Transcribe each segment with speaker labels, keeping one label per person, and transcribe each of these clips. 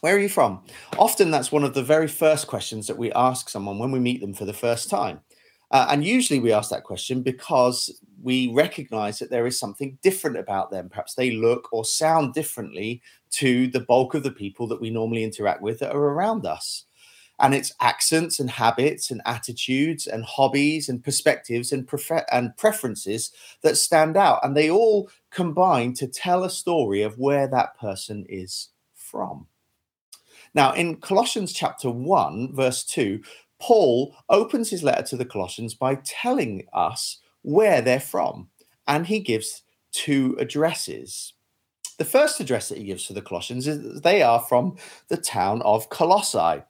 Speaker 1: Where are you from? Often that's one of the very first questions that we ask someone when we meet them for the first time. Uh, and usually we ask that question because we recognize that there is something different about them. Perhaps they look or sound differently to the bulk of the people that we normally interact with that are around us. And it's accents and habits and attitudes and hobbies and perspectives and, prefer- and preferences that stand out. And they all combine to tell a story of where that person is from. Now, in Colossians chapter 1, verse 2, Paul opens his letter to the Colossians by telling us where they're from. And he gives two addresses. The first address that he gives to the Colossians is they are from the town of Colossae,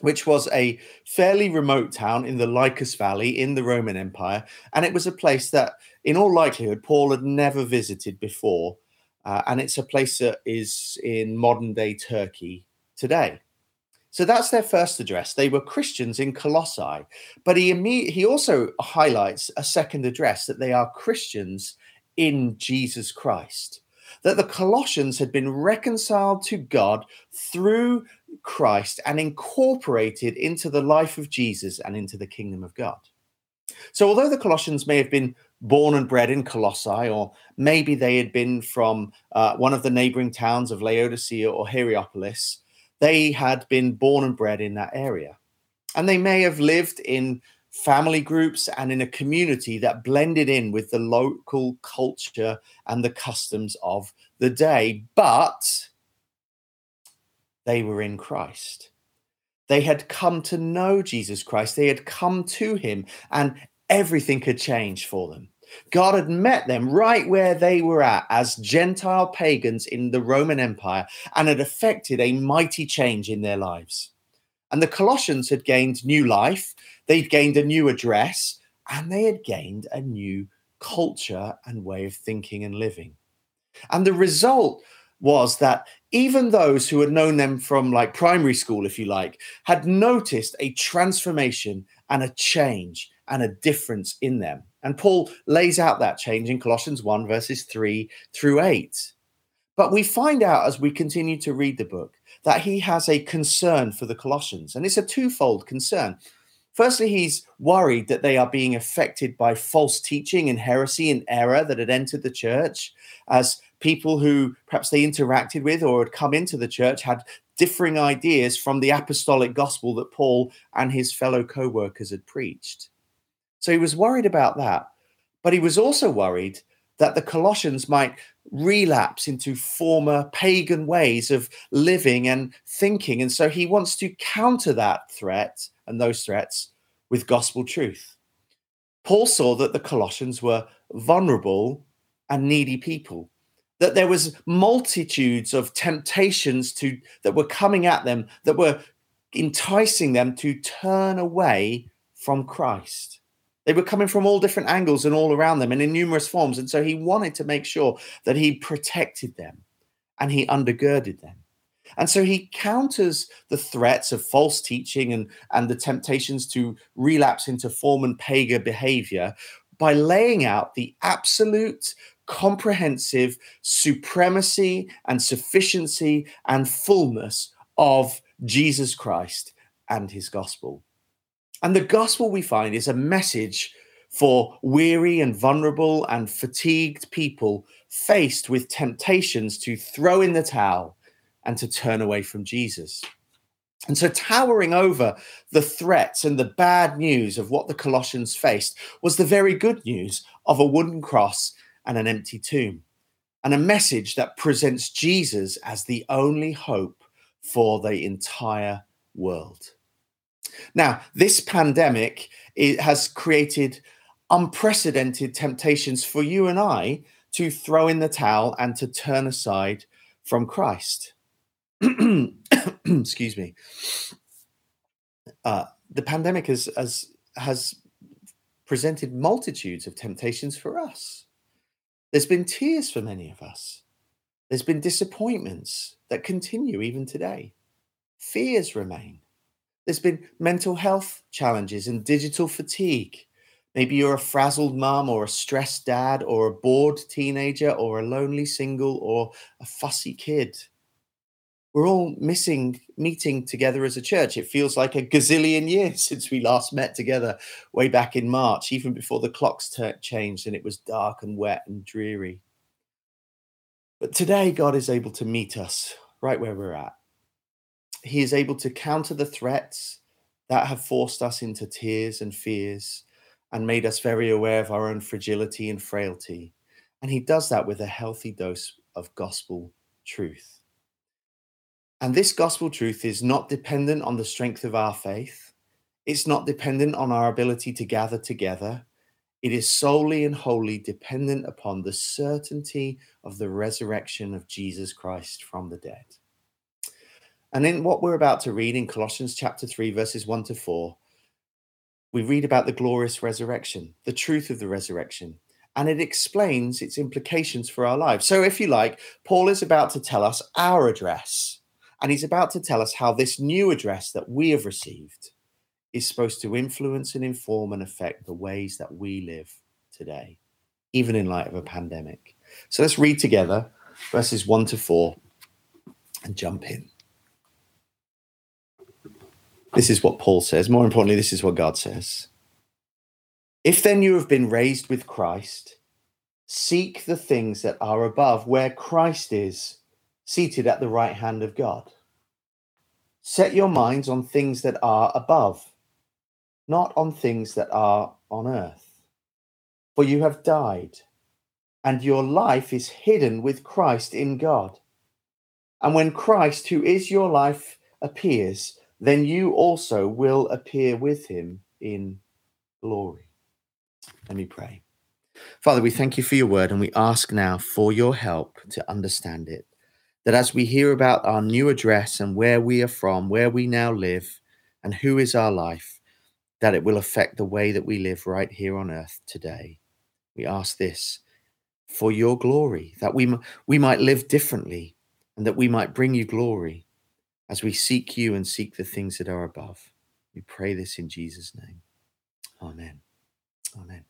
Speaker 1: which was a fairly remote town in the Lycus Valley in the Roman Empire. And it was a place that, in all likelihood, Paul had never visited before. Uh, and it's a place that is in modern day Turkey today. So that's their first address. They were Christians in Colossae, but he imme- he also highlights a second address that they are Christians in Jesus Christ. That the Colossians had been reconciled to God through Christ and incorporated into the life of Jesus and into the kingdom of God. So, although the Colossians may have been born and bred in Colossae, or maybe they had been from uh, one of the neighboring towns of Laodicea or Hierapolis, they had been born and bred in that area. And they may have lived in family groups and in a community that blended in with the local culture and the customs of the day, but they were in Christ. They had come to know Jesus Christ, they had come to him, and everything had changed for them. God had met them right where they were at as Gentile pagans in the Roman Empire and had effected a mighty change in their lives. And the Colossians had gained new life, they'd gained a new address, and they had gained a new culture and way of thinking and living. And the result was that even those who had known them from like primary school, if you like, had noticed a transformation and a change and a difference in them. And Paul lays out that change in Colossians 1, verses 3 through 8. But we find out as we continue to read the book that he has a concern for the Colossians, and it's a twofold concern. Firstly, he's worried that they are being affected by false teaching and heresy and error that had entered the church, as people who perhaps they interacted with or had come into the church had differing ideas from the apostolic gospel that Paul and his fellow co workers had preached. So he was worried about that. But he was also worried that the Colossians might relapse into former pagan ways of living and thinking. And so he wants to counter that threat and those threats with gospel truth. Paul saw that the Colossians were vulnerable and needy people that there was multitudes of temptations to that were coming at them that were enticing them to turn away from Christ. They were coming from all different angles and all around them and in numerous forms. And so he wanted to make sure that he protected them and he undergirded them. And so he counters the threats of false teaching and, and the temptations to relapse into form and pagan behavior by laying out the absolute, comprehensive supremacy and sufficiency and fullness of Jesus Christ and his gospel. And the gospel we find is a message for weary and vulnerable and fatigued people faced with temptations to throw in the towel and to turn away from Jesus. And so, towering over the threats and the bad news of what the Colossians faced was the very good news of a wooden cross and an empty tomb, and a message that presents Jesus as the only hope for the entire world. Now, this pandemic has created unprecedented temptations for you and I to throw in the towel and to turn aside from Christ. Excuse me. Uh, the pandemic has, has has presented multitudes of temptations for us. There's been tears for many of us. There's been disappointments that continue even today. Fears remain. There's been mental health challenges and digital fatigue. Maybe you're a frazzled mum or a stressed dad or a bored teenager or a lonely single or a fussy kid. we're all missing meeting together as a church. It feels like a gazillion years since we last met together way back in March, even before the clocks t- changed and it was dark and wet and dreary. But today, God is able to meet us right where we're at. He is able to counter the threats that have forced us into tears and fears and made us very aware of our own fragility and frailty. And He does that with a healthy dose of gospel truth. And this gospel truth is not dependent on the strength of our faith. It's not dependent on our ability to gather together. It is solely and wholly dependent upon the certainty of the resurrection of Jesus Christ from the dead. And in what we're about to read in Colossians chapter 3, verses 1 to 4, we read about the glorious resurrection, the truth of the resurrection, and it explains its implications for our lives. So, if you like, Paul is about to tell us our address, and he's about to tell us how this new address that we have received is supposed to influence and inform and affect the ways that we live today, even in light of a pandemic. So let's read together verses 1 to 4 and jump in. This is what Paul says. More importantly, this is what God says. If then you have been raised with Christ, seek the things that are above, where Christ is, seated at the right hand of God. Set your minds on things that are above not on things that are on earth. For you have died, and your life is hidden with Christ in God. And when Christ, who is your life, appears, then you also will appear with him in glory. Let me pray. Father, we thank you for your word and we ask now for your help to understand it. That as we hear about our new address and where we are from, where we now live, and who is our life, that it will affect the way that we live right here on earth today. We ask this for your glory, that we, we might live differently and that we might bring you glory as we seek you and seek the things that are above. We pray this in Jesus' name. Amen. Amen.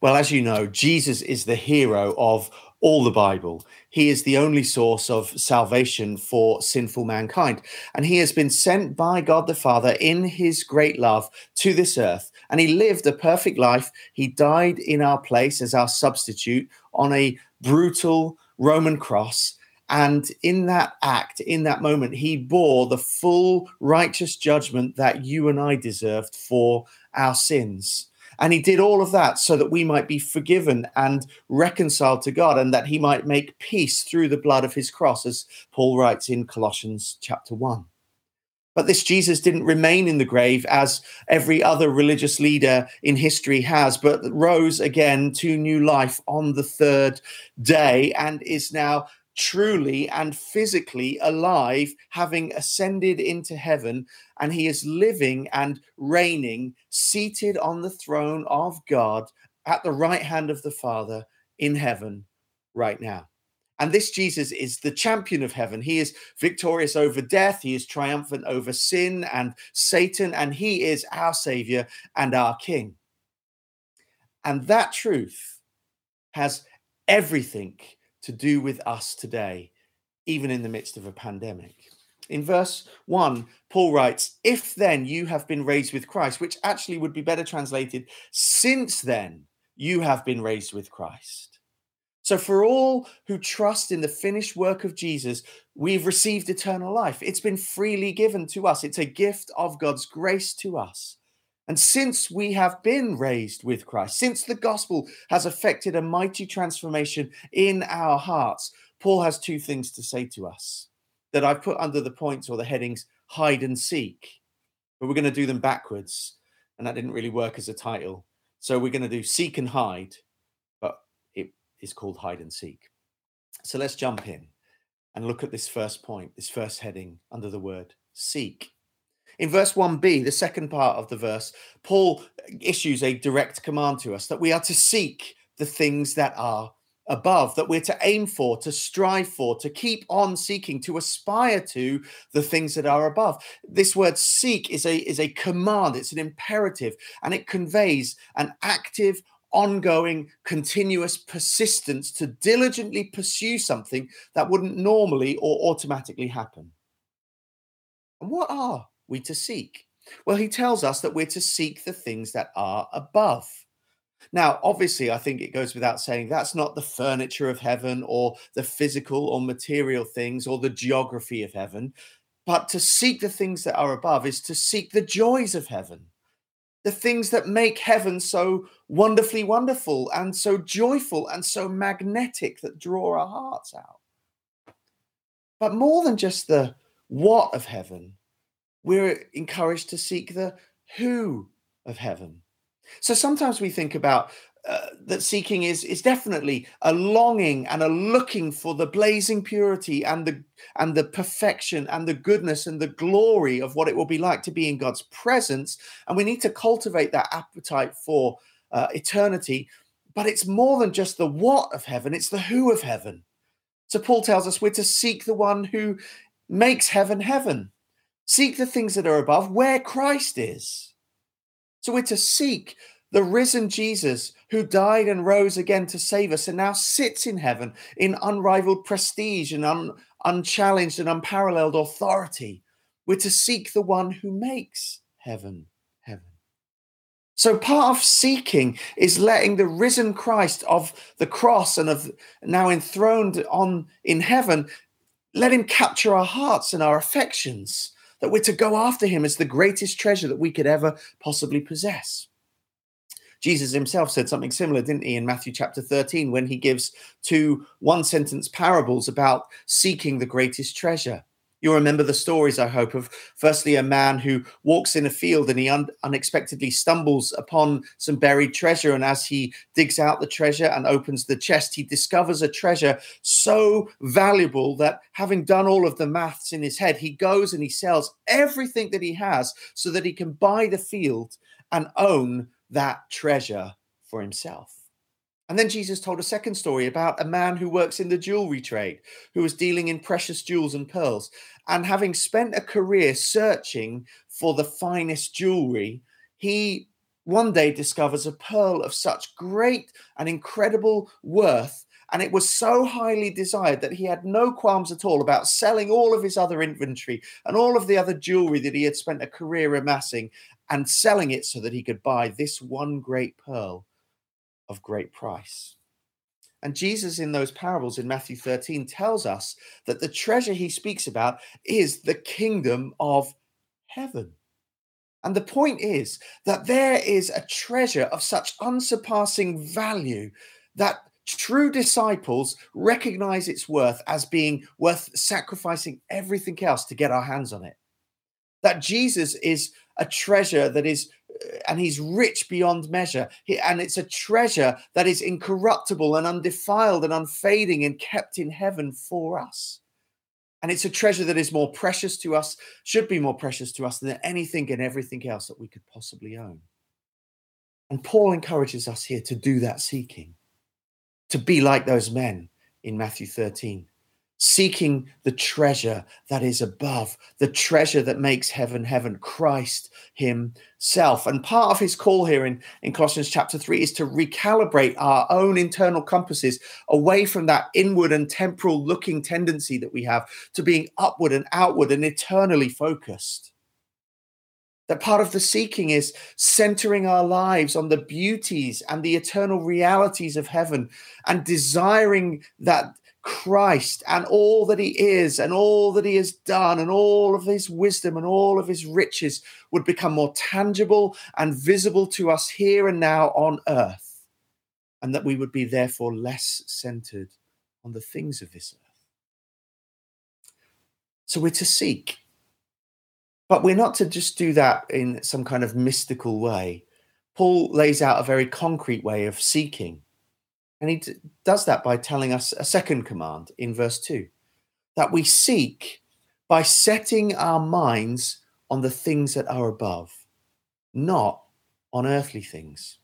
Speaker 1: Well, as you know, Jesus is the hero of all the Bible. He is the only source of salvation for sinful mankind. And he has been sent by God the Father in his great love to this earth. And he lived a perfect life. He died in our place as our substitute on a brutal Roman cross. And in that act, in that moment, he bore the full righteous judgment that you and I deserved for our sins. And he did all of that so that we might be forgiven and reconciled to God and that he might make peace through the blood of his cross, as Paul writes in Colossians chapter 1. But this Jesus didn't remain in the grave as every other religious leader in history has, but rose again to new life on the third day and is now truly and physically alive, having ascended into heaven, and he is living and reigning, seated on the throne of God at the right hand of the Father in heaven right now. And this Jesus is the champion of heaven. He is victorious over death. He is triumphant over sin and Satan, and he is our Savior and our King. And that truth has everything to do with us today, even in the midst of a pandemic. In verse 1, Paul writes, If then you have been raised with Christ, which actually would be better translated, since then you have been raised with Christ. So, for all who trust in the finished work of Jesus, we've received eternal life. It's been freely given to us, it's a gift of God's grace to us. And since we have been raised with Christ, since the gospel has effected a mighty transformation in our hearts, Paul has two things to say to us that I've put under the points or the headings hide and seek. But we're going to do them backwards. And that didn't really work as a title. So we're going to do seek and hide, but it is called hide and seek. So let's jump in and look at this first point, this first heading under the word seek. In verse 1b, the second part of the verse, Paul issues a direct command to us that we are to seek the things that are above, that we're to aim for, to strive for, to keep on seeking, to aspire to the things that are above. This word seek is a, is a command, it's an imperative, and it conveys an active, ongoing, continuous persistence to diligently pursue something that wouldn't normally or automatically happen. And what are we to seek? Well, he tells us that we're to seek the things that are above. Now, obviously, I think it goes without saying that's not the furniture of heaven or the physical or material things or the geography of heaven. But to seek the things that are above is to seek the joys of heaven, the things that make heaven so wonderfully wonderful and so joyful and so magnetic that draw our hearts out. But more than just the what of heaven, we're encouraged to seek the who of heaven. So sometimes we think about uh, that seeking is is definitely a longing and a looking for the blazing purity and the and the perfection and the goodness and the glory of what it will be like to be in God's presence. And we need to cultivate that appetite for uh, eternity. But it's more than just the what of heaven it's the who of heaven. So Paul tells us we're to seek the one who makes heaven heaven seek the things that are above where Christ is so we're to seek the risen Jesus who died and rose again to save us and now sits in heaven in unrivaled prestige and un- unchallenged and unparalleled authority. We're to seek the one who makes heaven heaven. So part of seeking is letting the risen Christ of the cross and of now enthroned on in heaven, let him capture our hearts and our affections, that we're to go after him as the greatest treasure that we could ever possibly possess. Jesus himself said something similar, didn't he, in Matthew chapter 13, when he gives two one sentence parables about seeking the greatest treasure. You'll remember the stories, I hope, of firstly a man who walks in a field and he un- unexpectedly stumbles upon some buried treasure. And as he digs out the treasure and opens the chest, he discovers a treasure so valuable that having done all of the maths in his head, he goes and he sells everything that he has so that he can buy the field and own that treasure for himself. And then Jesus told a second story about a man who works in the jewelry trade, who was dealing in precious jewels and pearls. And having spent a career searching for the finest jewelry, he one day discovers a pearl of such great and incredible worth. And it was so highly desired that he had no qualms at all about selling all of his other inventory and all of the other jewelry that he had spent a career amassing and selling it so that he could buy this one great pearl of great price. And Jesus, in those parables in Matthew 13, tells us that the treasure he speaks about is the kingdom of heaven. And the point is that there is a treasure of such unsurpassing value that true disciples recognize its worth as being worth sacrificing everything else to get our hands on it. That Jesus is a treasure that is and he's rich beyond measure. He, and it's a treasure that is incorruptible and undefiled and unfading and kept in heaven for us. And it's a treasure that is more precious to us, should be more precious to us than anything and everything else that we could possibly own. And Paul encourages us here to do that seeking, to be like those men in Matthew 13 seeking the treasure that is above, the treasure that makes heaven heaven, Christ Himself. And part of His call here in, in Colossians chapter 3 is to recalibrate our own internal compasses away from that inward and temporal looking tendency that we have to being upward and outward and eternally focused. That part of the seeking is centering our lives on the beauties and the eternal realities of heaven and desiring that Christ and all that he is and all that he has done and all of his wisdom and all of his riches would become more tangible and visible to us here and now on earth, and that we would be therefore less centered on the things of this earth. So we're to seek, but we're not to just do that in some kind of mystical way. Paul lays out a very concrete way of seeking. And he does that by telling us a second command in verse 2 that we seek by setting our minds on the things that are above, not on earthly things.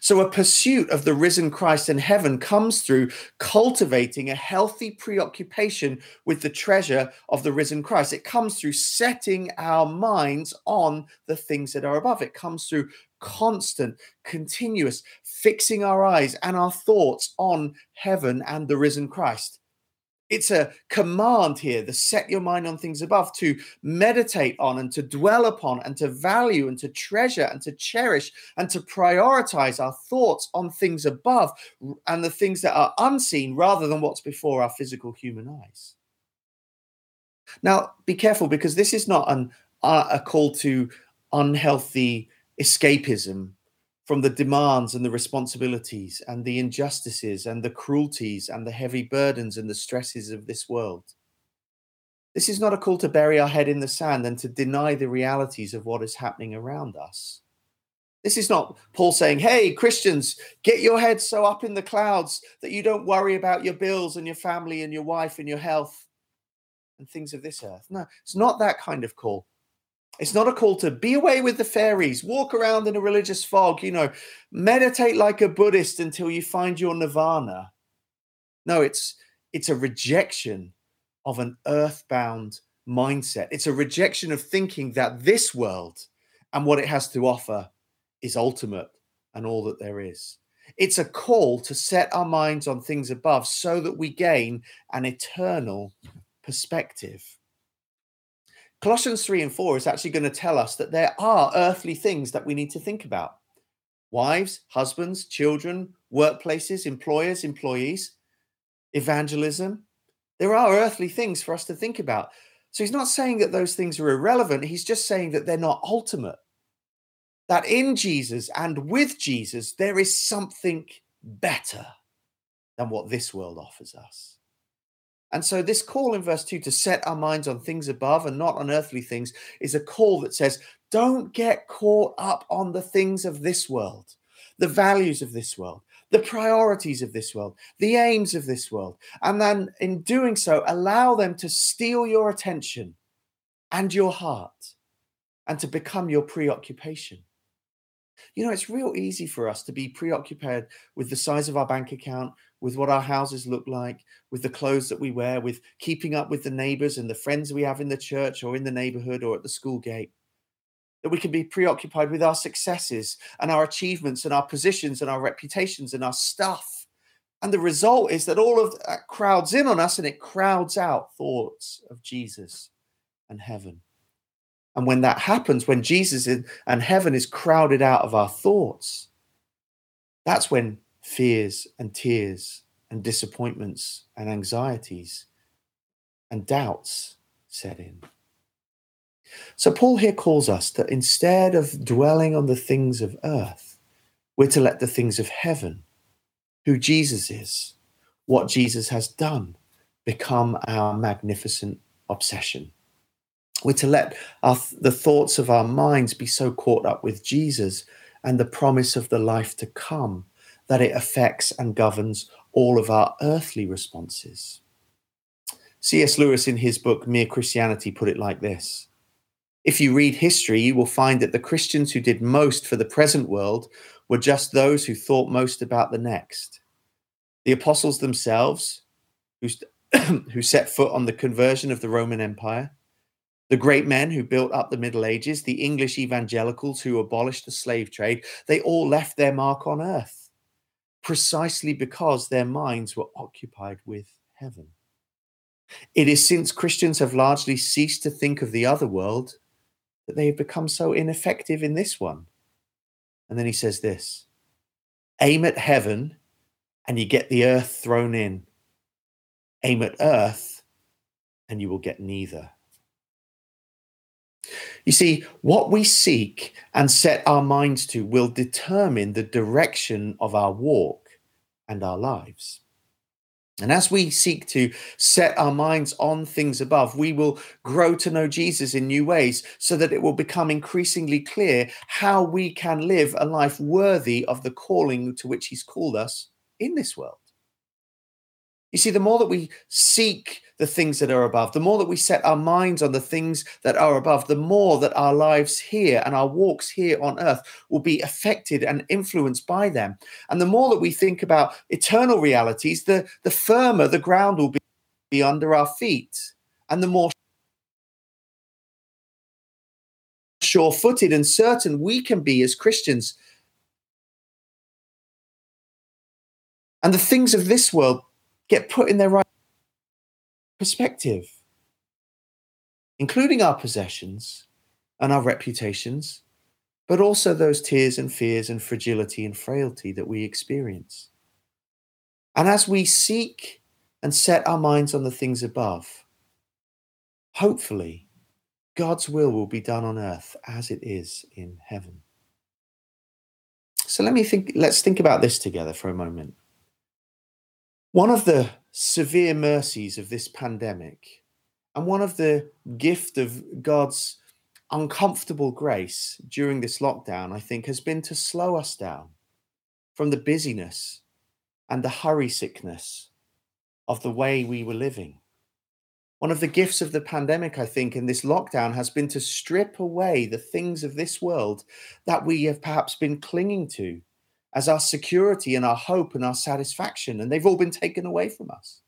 Speaker 1: So, a pursuit of the risen Christ in heaven comes through cultivating a healthy preoccupation with the treasure of the risen Christ. It comes through setting our minds on the things that are above. It comes through constant, continuous, fixing our eyes and our thoughts on heaven and the risen Christ. It's a command here to set your mind on things above, to meditate on and to dwell upon and to value and to treasure and to cherish and to prioritize our thoughts on things above and the things that are unseen rather than what's before our physical human eyes. Now, be careful because this is not an, uh, a call to unhealthy escapism from the demands and the responsibilities and the injustices and the cruelties and the heavy burdens and the stresses of this world. This is not a call to bury our head in the sand and to deny the realities of what is happening around us. This is not Paul saying, Hey, Christians, get your head so up in the clouds that you don't worry about your bills and your family and your wife and your health and things of this earth. No, it's not that kind of call. It's not a call to be away with the fairies, walk around in a religious fog, you know, meditate like a Buddhist until you find your nirvana. No, it's it's a rejection of an earthbound mindset. It's a rejection of thinking that this world and what it has to offer is ultimate and all that there is. It's a call to set our minds on things above so that we gain an eternal perspective. Colossians 3 and 4 is actually going to tell us that there are earthly things that we need to think about wives, husbands, children, workplaces, employers, employees, evangelism. There are earthly things for us to think about. So he's not saying that those things are irrelevant. He's just saying that they're not ultimate. That in Jesus and with Jesus, there is something better than what this world offers us. And so, this call in verse 2 to set our minds on things above and not on earthly things is a call that says, don't get caught up on the things of this world, the values of this world, the priorities of this world, the aims of this world. And then, in doing so, allow them to steal your attention and your heart and to become your preoccupation. You know, it's real easy for us to be preoccupied with the size of our bank account, with what our houses look like, with the clothes that we wear, with keeping up with the neighbors and the friends we have in the church or in the neighborhood or at the school gate. That we can be preoccupied with our successes and our achievements and our positions and our reputations and our stuff. And the result is that all of that crowds in on us and it crowds out thoughts of Jesus and heaven. And when that happens, when Jesus and heaven is crowded out of our thoughts, that's when fears and tears and disappointments and anxieties and doubts set in. So, Paul here calls us that instead of dwelling on the things of earth, we're to let the things of heaven, who Jesus is, what Jesus has done, become our magnificent obsession. We're to let our, the thoughts of our minds be so caught up with Jesus and the promise of the life to come that it affects and governs all of our earthly responses. C.S. Lewis, in his book Mere Christianity, put it like this If you read history, you will find that the Christians who did most for the present world were just those who thought most about the next. The apostles themselves, who, set foot on the conversion of the Roman Empire, the great men who built up the Middle Ages, the English evangelicals who abolished the slave trade, they all left their mark on earth precisely because their minds were occupied with heaven. It is since Christians have largely ceased to think of the other world that they have become so ineffective in this one. And then he says this aim at heaven and you get the earth thrown in. Aim at earth and you will get neither. You see, what we seek and set our minds to will determine the direction of our walk and our lives. And as we seek to set our minds on things above, we will grow to know Jesus in new ways so that it will become increasingly clear how we can live a life worthy of the calling to which He's called us in this world. You see, the more that we seek the things that are above, the more that we set our minds on the things that are above, the more that our lives here and our walks here on earth will be affected and influenced by them. And the more that we think about eternal realities, the, the firmer the ground will be, be under our feet. And the more sure footed and certain we can be as Christians. And the things of this world get put in their right perspective, including our possessions and our reputations, but also those tears and fears and fragility and frailty that we experience. And as we seek and set our minds on the things above, hopefully God's will will be done on earth as it is in heaven. So let me think let's think about this together for a moment. One of the severe mercies of this pandemic and one of the gift of God's uncomfortable grace during this lockdown, I think, has been to slow us down from the busyness and the hurry sickness of the way we were living. One of the gifts of the pandemic, I think, in this lockdown has been to strip away the things of this world that we have perhaps been clinging to as our security and our hope and our satisfaction, and they've all been taken away from us.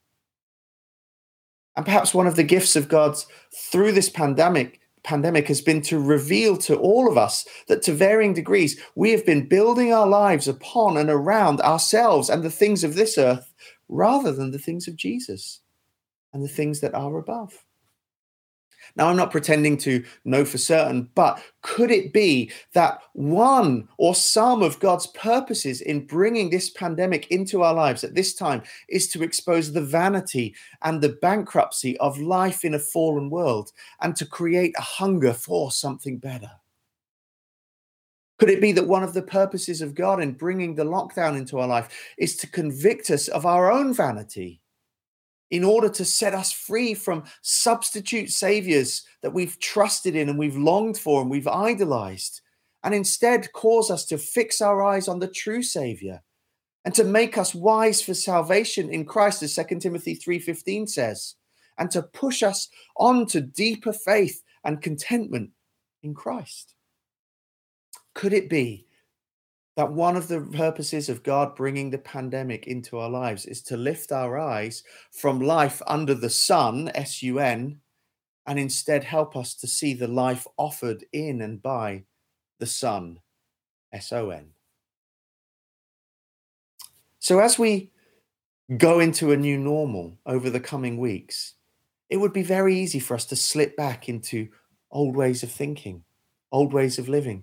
Speaker 1: And perhaps one of the gifts of God through this pandemic pandemic has been to reveal to all of us that to varying degrees we have been building our lives upon and around ourselves and the things of this earth rather than the things of Jesus and the things that are above. Now, I'm not pretending to know for certain, but could it be that one or some of God's purposes in bringing this pandemic into our lives at this time is to expose the vanity and the bankruptcy of life in a fallen world and to create a hunger for something better? Could it be that one of the purposes of God in bringing the lockdown into our life is to convict us of our own vanity? In order to set us free from substitute saviors that we've trusted in and we've longed for and we've idolized, and instead cause us to fix our eyes on the true savior and to make us wise for salvation in Christ as 2 Timothy 3:15 says and to push us on to deeper faith and contentment in Christ. Could it be that one of the purposes of God bringing the pandemic into our lives is to lift our eyes from life under the sun, S U N, and instead help us to see the life offered in and by the Son, S O N. So, as we go into a new normal over the coming weeks, it would be very easy for us to slip back into old ways of thinking, old ways of living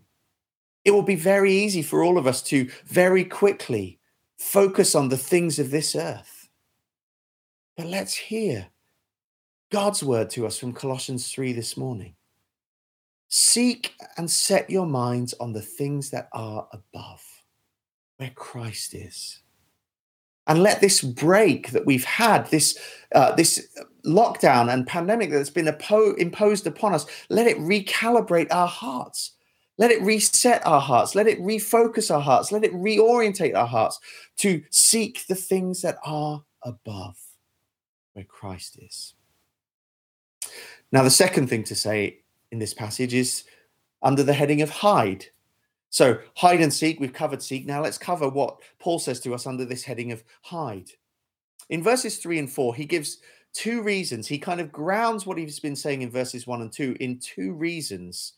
Speaker 1: it will be very easy for all of us to very quickly focus on the things of this earth. But let's hear God's word to us from Colossians 3 this morning. Seek and set your minds on the things that are above, where Christ is. And let this break that we've had, this, uh, this lockdown and pandemic that's been imposed upon us, let it recalibrate our hearts let it reset our hearts. Let it refocus our hearts. Let it reorientate our hearts to seek the things that are above where Christ is. Now, the second thing to say in this passage is under the heading of hide. So, hide and seek, we've covered seek. Now, let's cover what Paul says to us under this heading of hide. In verses three and four, he gives two reasons. He kind of grounds what he's been saying in verses one and two in two reasons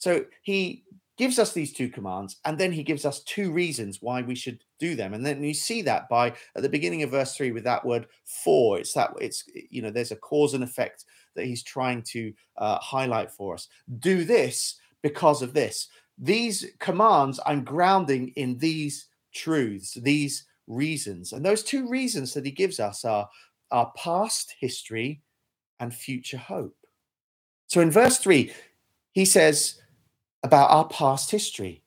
Speaker 1: so he gives us these two commands and then he gives us two reasons why we should do them. And then you see that by at the beginning of verse 3 with that word for it's that it's you know there's a cause and effect that he's trying to uh, highlight for us. Do this because of this. These commands i'm grounding in these truths these reasons. And those two reasons that he gives us are our past history and future hope. So in verse 3 he says about our past history.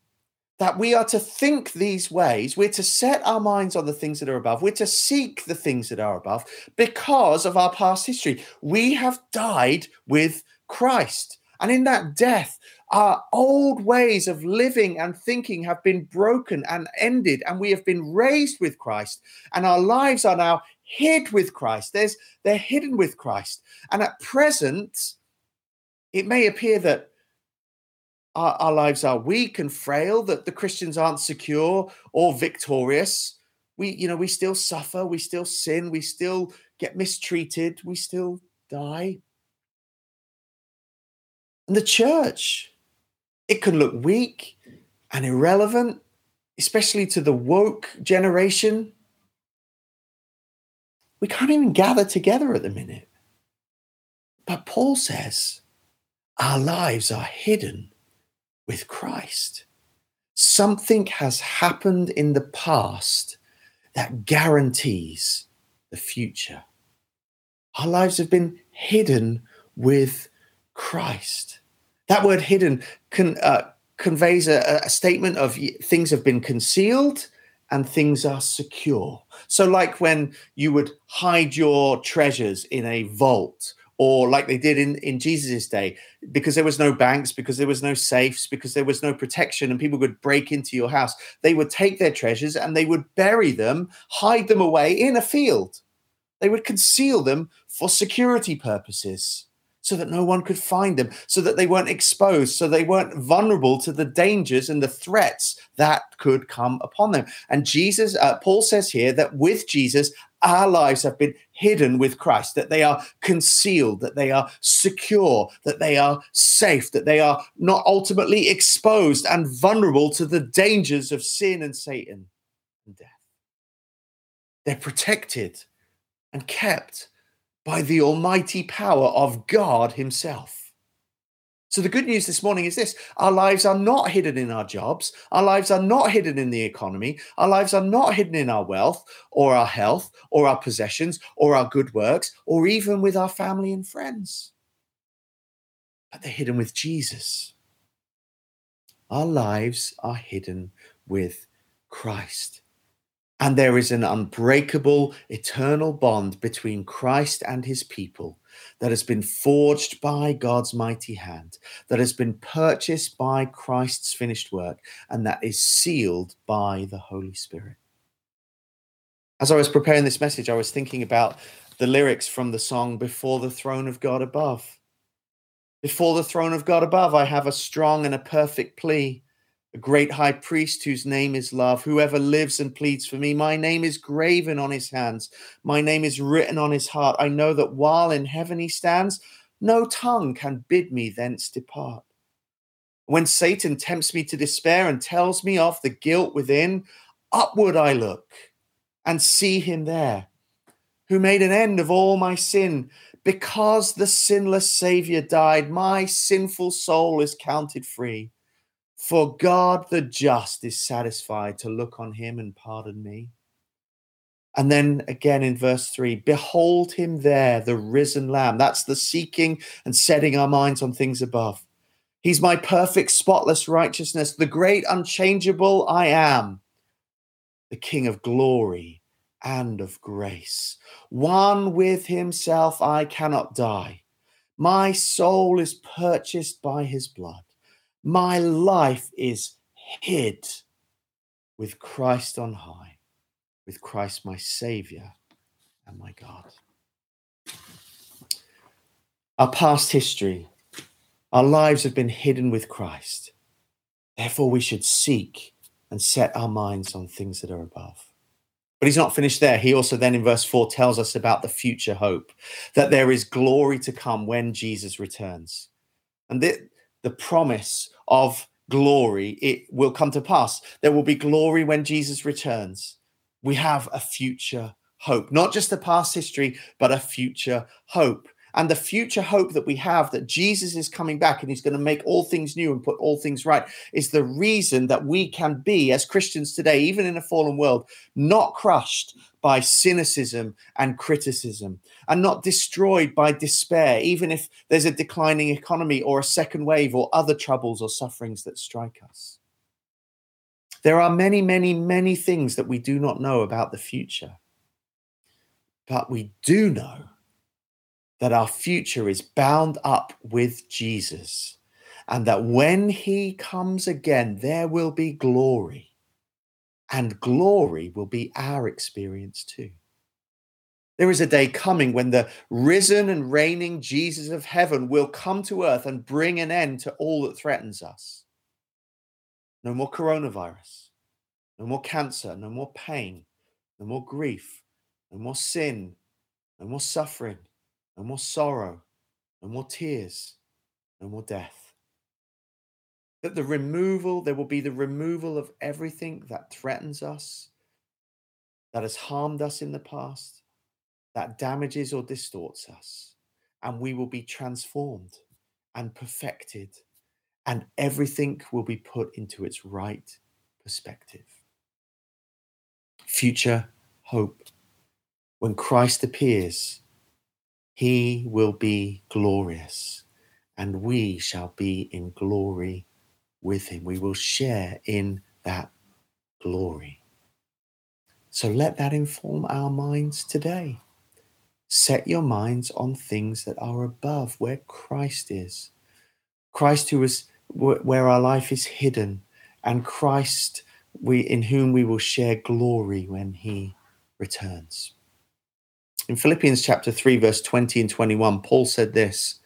Speaker 1: That we are to think these ways, we're to set our minds on the things that are above, we're to seek the things that are above because of our past history. We have died with Christ. And in that death, our old ways of living and thinking have been broken and ended, and we have been raised with Christ, and our lives are now hid with Christ. There's, they're hidden with Christ. And at present, it may appear that our, our lives are weak and frail, that the Christians aren't secure or victorious. We, you know, we still suffer, we still sin, we still get mistreated, we still die. And the church, it can look weak and irrelevant, especially to the woke generation. We can't even gather together at the minute. But Paul says our lives are hidden with Christ. Something has happened in the past that guarantees the future. Our lives have been hidden with Christ. That word hidden can, uh, conveys a, a statement of things have been concealed and things are secure. So, like when you would hide your treasures in a vault, or like they did in, in Jesus' day, because there was no banks, because there was no safes, because there was no protection, and people would break into your house, they would take their treasures and they would bury them, hide them away in a field. They would conceal them for security purposes so that no one could find them, so that they weren't exposed, so they weren't vulnerable to the dangers and the threats that could come upon them. And Jesus, uh, Paul says here that with Jesus, our lives have been hidden with Christ, that they are concealed, that they are secure, that they are safe, that they are not ultimately exposed and vulnerable to the dangers of sin and Satan and death. They're protected and kept by the almighty power of God Himself. So, the good news this morning is this our lives are not hidden in our jobs. Our lives are not hidden in the economy. Our lives are not hidden in our wealth or our health or our possessions or our good works or even with our family and friends. But they're hidden with Jesus. Our lives are hidden with Christ. And there is an unbreakable, eternal bond between Christ and his people that has been forged by God's mighty hand, that has been purchased by Christ's finished work, and that is sealed by the Holy Spirit. As I was preparing this message, I was thinking about the lyrics from the song Before the Throne of God Above. Before the throne of God above, I have a strong and a perfect plea a great high priest whose name is love, whoever lives and pleads for me. My name is graven on his hands, my name is written on his heart. I know that while in heaven he stands, no tongue can bid me thence depart. When Satan tempts me to despair and tells me of the guilt within, upward I look and see him there, who made an end of all my sin. Because the sinless Savior died, my sinful soul is counted free. For God the just is satisfied to look on him and pardon me. And then again in verse 3 Behold him there, the risen lamb. That's the seeking and setting our minds on things above. He's my perfect, spotless righteousness, the great, unchangeable I am, the King of glory and of grace. One with himself, I cannot die. My soul is purchased by his blood. My life is hid with Christ on high, with Christ my Savior and my God. Our past history, our lives have been hidden with Christ. Therefore, we should seek and set our minds on things that are above. But he's not finished there. He also then in verse 4 tells us about the future hope, that there is glory to come when Jesus returns. And the, the promise of glory, it will come to pass. There will be glory when Jesus returns. We have a future hope, not just a past history, but a future hope. And the future hope that we have that Jesus is coming back and he's going to make all things new and put all things right is the reason that we can be, as Christians today, even in a fallen world, not crushed by cynicism and criticism and not destroyed by despair, even if there's a declining economy or a second wave or other troubles or sufferings that strike us. There are many, many, many things that we do not know about the future, but we do know that our future is bound up with Jesus and that when he comes again, there will be glory and glory will be our experience too. There is a day coming when the risen and reigning Jesus of heaven will come to earth and bring an end to all that threatens us. No more coronavirus, no more cancer, no more pain, no more grief, no more sin, no more suffering, no more sorrow, no more tears, no more death that the removal, there will be the removal of everything that threatens us, that has harmed us in the past, that damages or distorts us. and we will be transformed and perfected, and everything will be put into its right perspective. Future hope. When Christ appears, he will be glorious, and we shall be in glory with him. We will share in that glory. So let that inform our minds today. Set your minds on things that are above, where Christ is. Christ, who is where our life is hidden, and Christ, we in whom we will share glory when He returns. In Philippians chapter 3, verse 20 and 21, Paul said this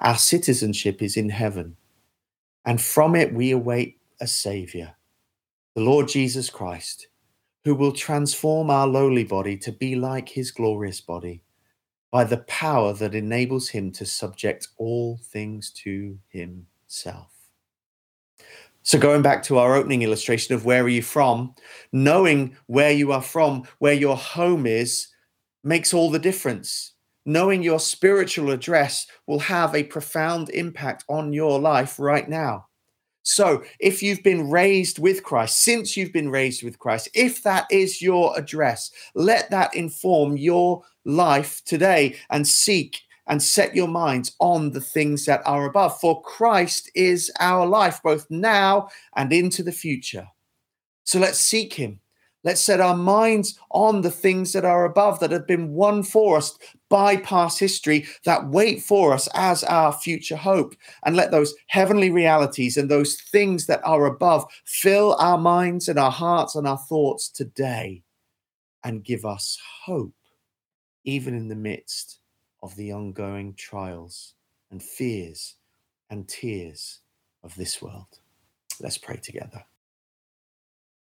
Speaker 1: Our citizenship is in heaven, and from it we await a Savior, the Lord Jesus Christ who will transform our lowly body to be like his glorious body by the power that enables him to subject all things to himself. So, going back to our opening illustration of where are you from, knowing where you are from, where your home is, makes all the difference. Knowing your spiritual address will have a profound impact on your life right now. So, if you've been raised with Christ, since you've been raised with Christ, if that is your address, let that inform your life today and seek and set your minds on the things that are above. For Christ is our life, both now and into the future. So, let's seek Him. Let's set our minds on the things that are above, that have been won for us by past history, that wait for us as our future hope. And let those heavenly realities and those things that are above fill our minds and our hearts and our thoughts today and give us hope, even in the midst of the ongoing trials and fears and tears of this world. Let's pray together.